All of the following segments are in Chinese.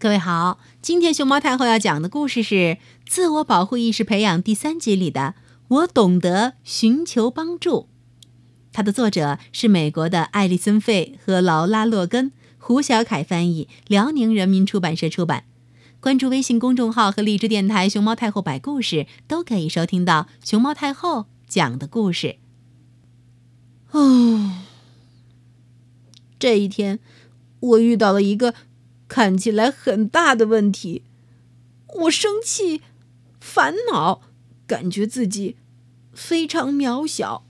各位好，今天熊猫太后要讲的故事是《自我保护意识培养》第三集里的“我懂得寻求帮助”。它的作者是美国的艾丽森·费和劳拉·洛根，胡小凯翻译，辽宁人民出版社出版。关注微信公众号和荔枝电台“熊猫太后摆故事”，都可以收听到熊猫太后讲的故事。哦，这一天，我遇到了一个。看起来很大的问题，我生气、烦恼，感觉自己非常渺小。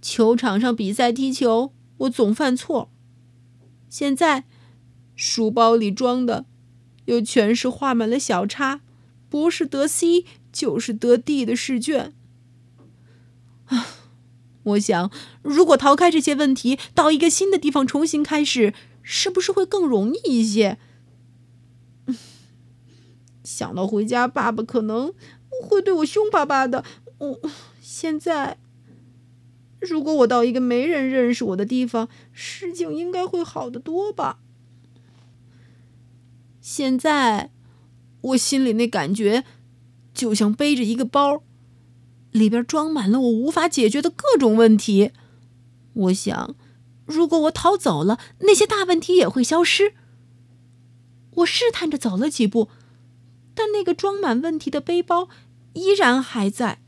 球场上比赛踢球，我总犯错。现在，书包里装的又全是画满了小叉，不是得 C 就是得 D 的试卷。啊，我想，如果逃开这些问题，到一个新的地方重新开始。是不是会更容易一些？想到回家，爸爸可能会对我凶巴巴的。我现在，如果我到一个没人认识我的地方，事情应该会好得多吧？现在，我心里那感觉，就像背着一个包，里边装满了我无法解决的各种问题。我想。如果我逃走了，那些大问题也会消失。我试探着走了几步，但那个装满问题的背包依然还在。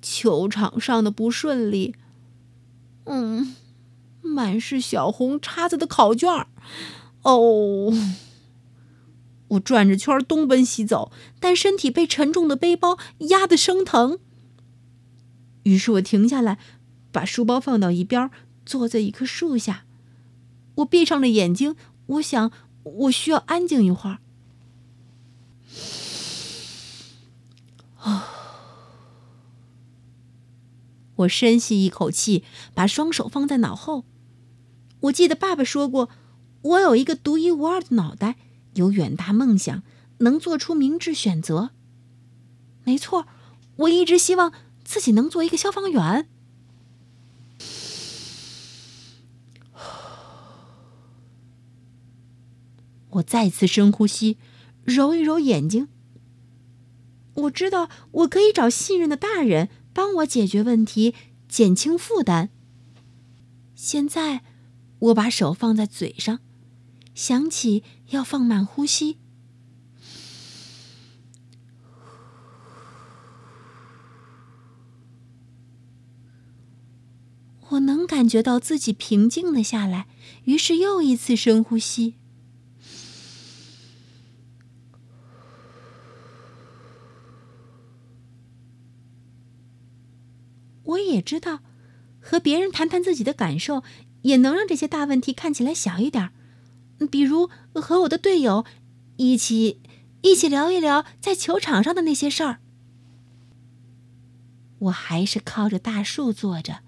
球场上的不顺利，嗯，满是小红叉子的考卷哦，我转着圈东奔西走，但身体被沉重的背包压得生疼。于是我停下来。把书包放到一边，坐在一棵树下。我闭上了眼睛，我想我需要安静一会儿。我深吸一口气，把双手放在脑后。我记得爸爸说过，我有一个独一无二的脑袋，有远大梦想，能做出明智选择。没错，我一直希望自己能做一个消防员。我再次深呼吸，揉一揉眼睛。我知道我可以找信任的大人帮我解决问题，减轻负担。现在，我把手放在嘴上，想起要放慢呼吸。我能感觉到自己平静了下来，于是又一次深呼吸。我也知道，和别人谈谈自己的感受，也能让这些大问题看起来小一点。比如和我的队友一起一起聊一聊在球场上的那些事儿。我还是靠着大树坐着，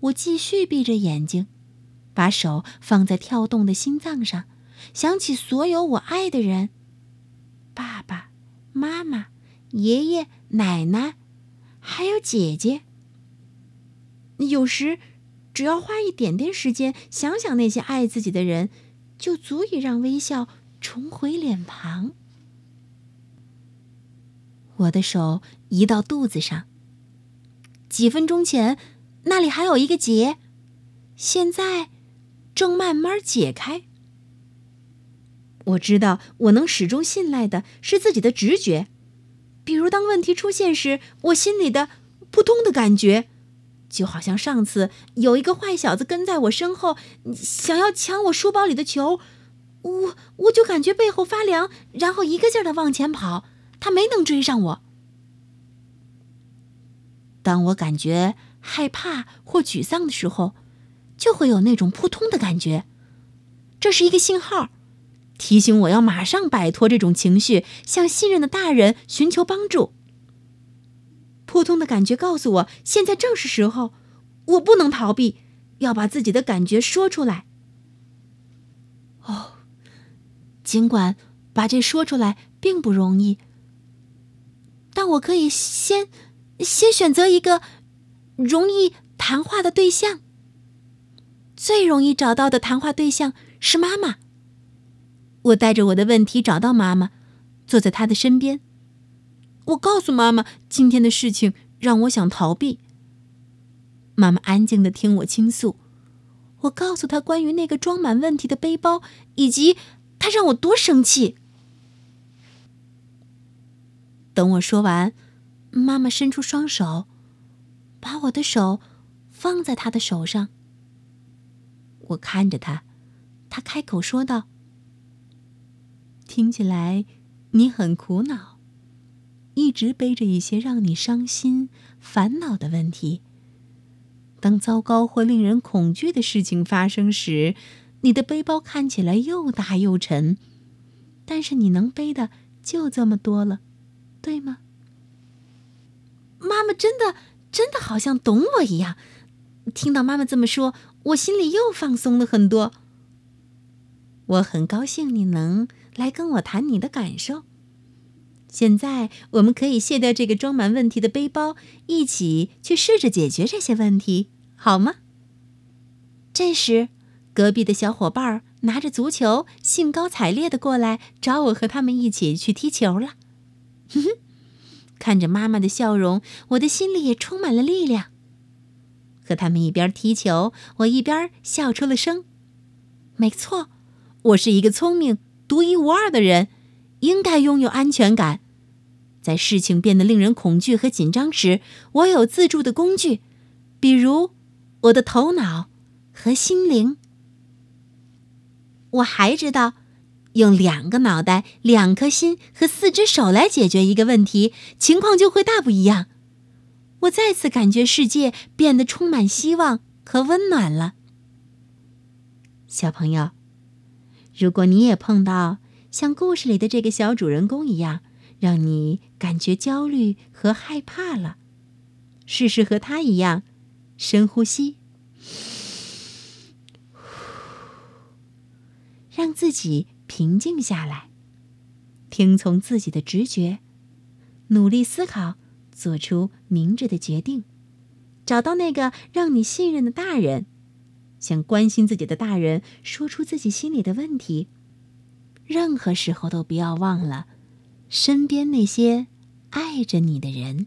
我继续闭着眼睛，把手放在跳动的心脏上，想起所有我爱的人：爸爸妈妈、爷爷奶奶，还有姐姐。有时，只要花一点点时间想想那些爱自己的人，就足以让微笑重回脸庞。我的手移到肚子上，几分钟前那里还有一个结，现在正慢慢解开。我知道，我能始终信赖的是自己的直觉，比如当问题出现时，我心里的扑通的感觉。就好像上次有一个坏小子跟在我身后，想要抢我书包里的球，我我就感觉背后发凉，然后一个劲儿的往前跑，他没能追上我。当我感觉害怕或沮丧的时候，就会有那种扑通的感觉，这是一个信号，提醒我要马上摆脱这种情绪，向信任的大人寻求帮助。扑通的感觉告诉我，现在正是时候，我不能逃避，要把自己的感觉说出来。哦，尽管把这说出来并不容易，但我可以先先选择一个容易谈话的对象。最容易找到的谈话对象是妈妈。我带着我的问题找到妈妈，坐在她的身边。我告诉妈妈今天的事情让我想逃避。妈妈安静的听我倾诉。我告诉她关于那个装满问题的背包，以及她让我多生气。等我说完，妈妈伸出双手，把我的手放在她的手上。我看着她，她开口说道：“听起来你很苦恼，一直背着一些让你伤心、烦恼的问题。当糟糕或令人恐惧的事情发生时，你的背包看起来又大又沉，但是你能背的就这么多了。”对吗？妈妈真的真的好像懂我一样。听到妈妈这么说，我心里又放松了很多。我很高兴你能来跟我谈你的感受。现在我们可以卸掉这个装满问题的背包，一起去试着解决这些问题，好吗？这时，隔壁的小伙伴拿着足球，兴高采烈的过来找我和他们一起去踢球了。哼哼，看着妈妈的笑容，我的心里也充满了力量。和他们一边踢球，我一边笑出了声。没错，我是一个聪明、独一无二的人，应该拥有安全感。在事情变得令人恐惧和紧张时，我有自助的工具，比如我的头脑和心灵。我还知道。用两个脑袋、两颗心和四只手来解决一个问题，情况就会大不一样。我再次感觉世界变得充满希望和温暖了。小朋友，如果你也碰到像故事里的这个小主人公一样，让你感觉焦虑和害怕了，试试和他一样，深呼吸，让自己。平静下来，听从自己的直觉，努力思考，做出明智的决定，找到那个让你信任的大人，向关心自己的大人说出自己心里的问题。任何时候都不要忘了，身边那些爱着你的人。